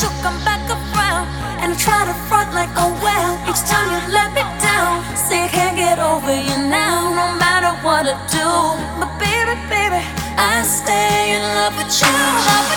You come back around and try to front like oh well. Each time you let me down, say I can't get over you now, no matter what I do. But baby, baby, I stay in love with you.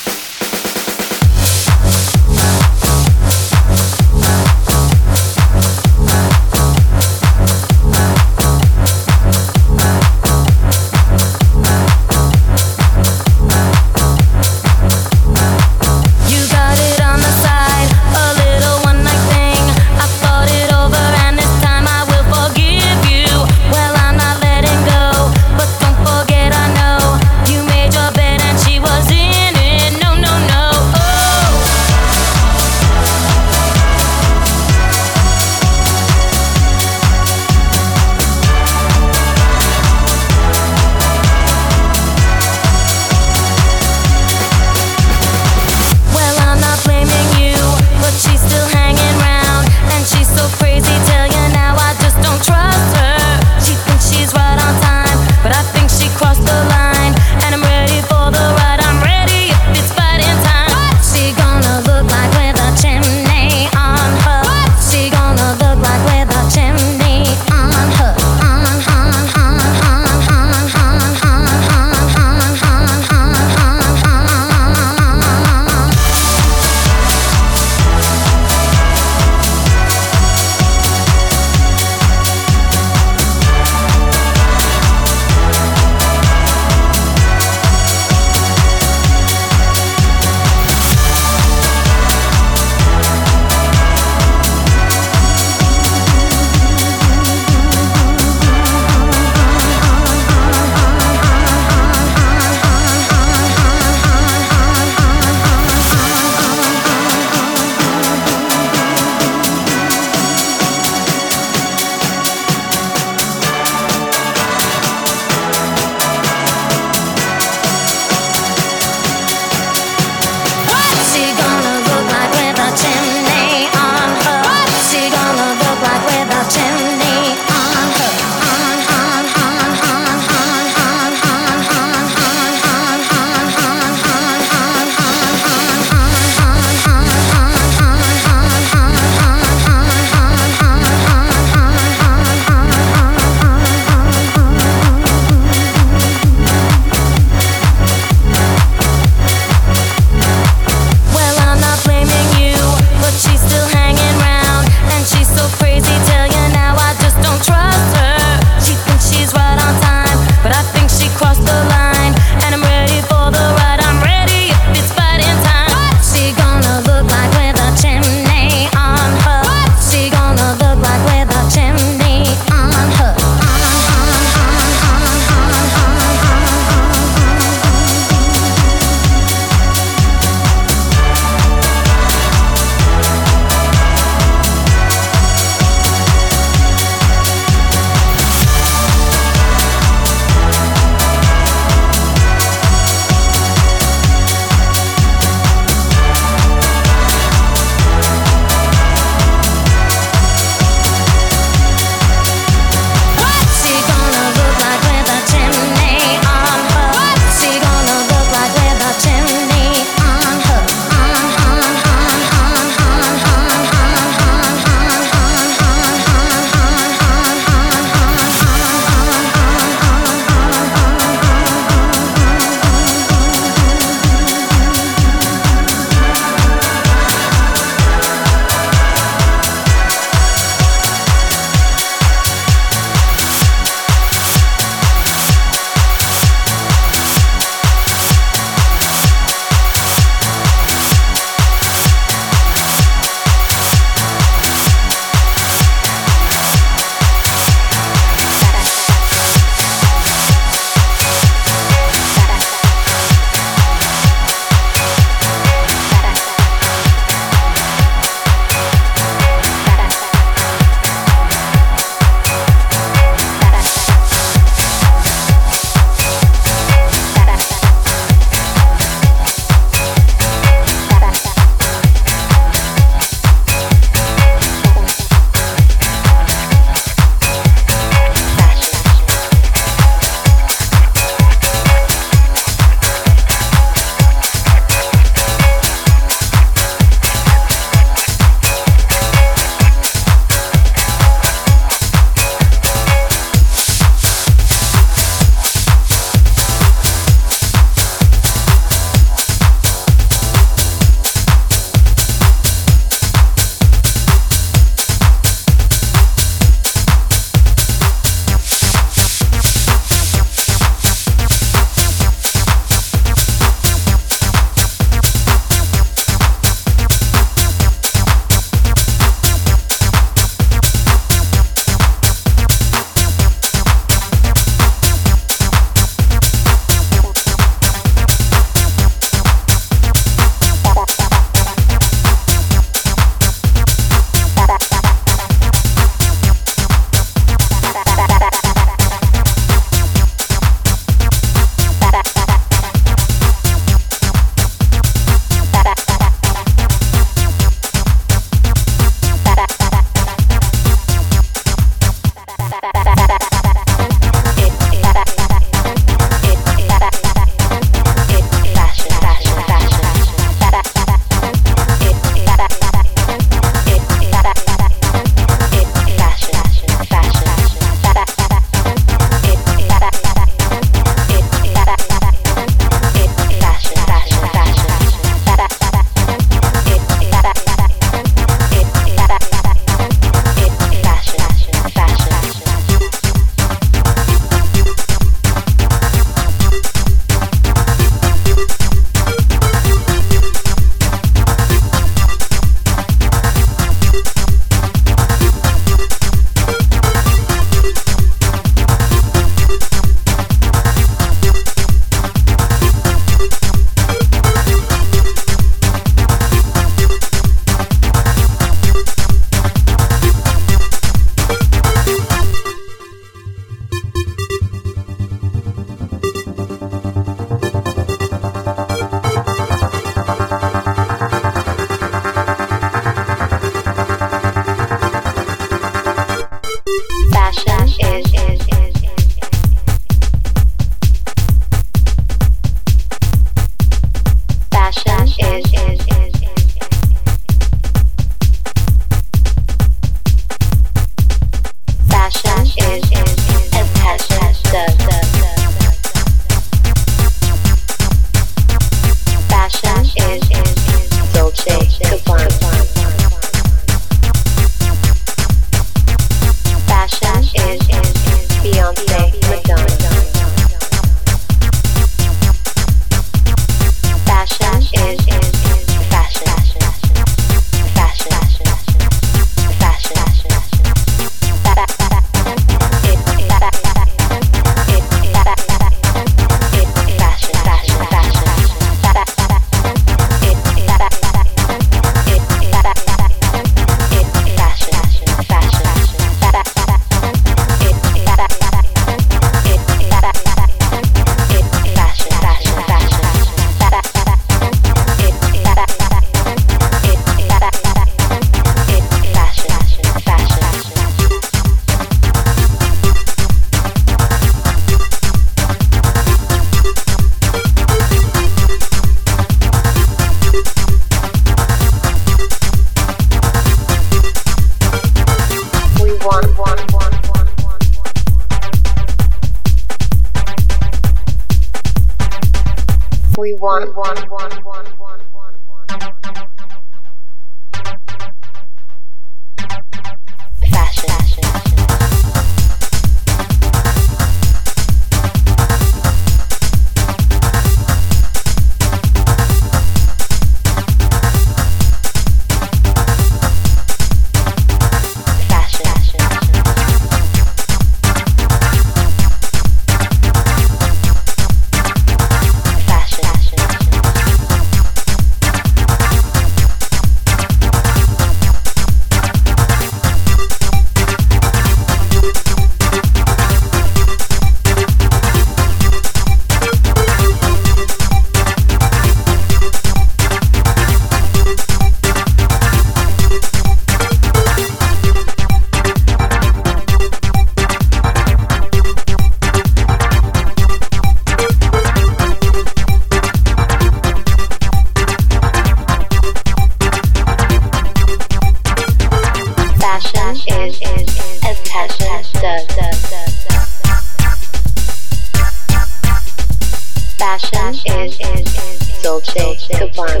Dolce Gabbana.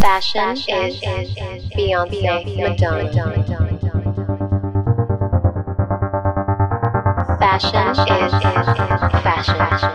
Fashion is Beyonce Madonna. Fashion is fashion.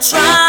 try.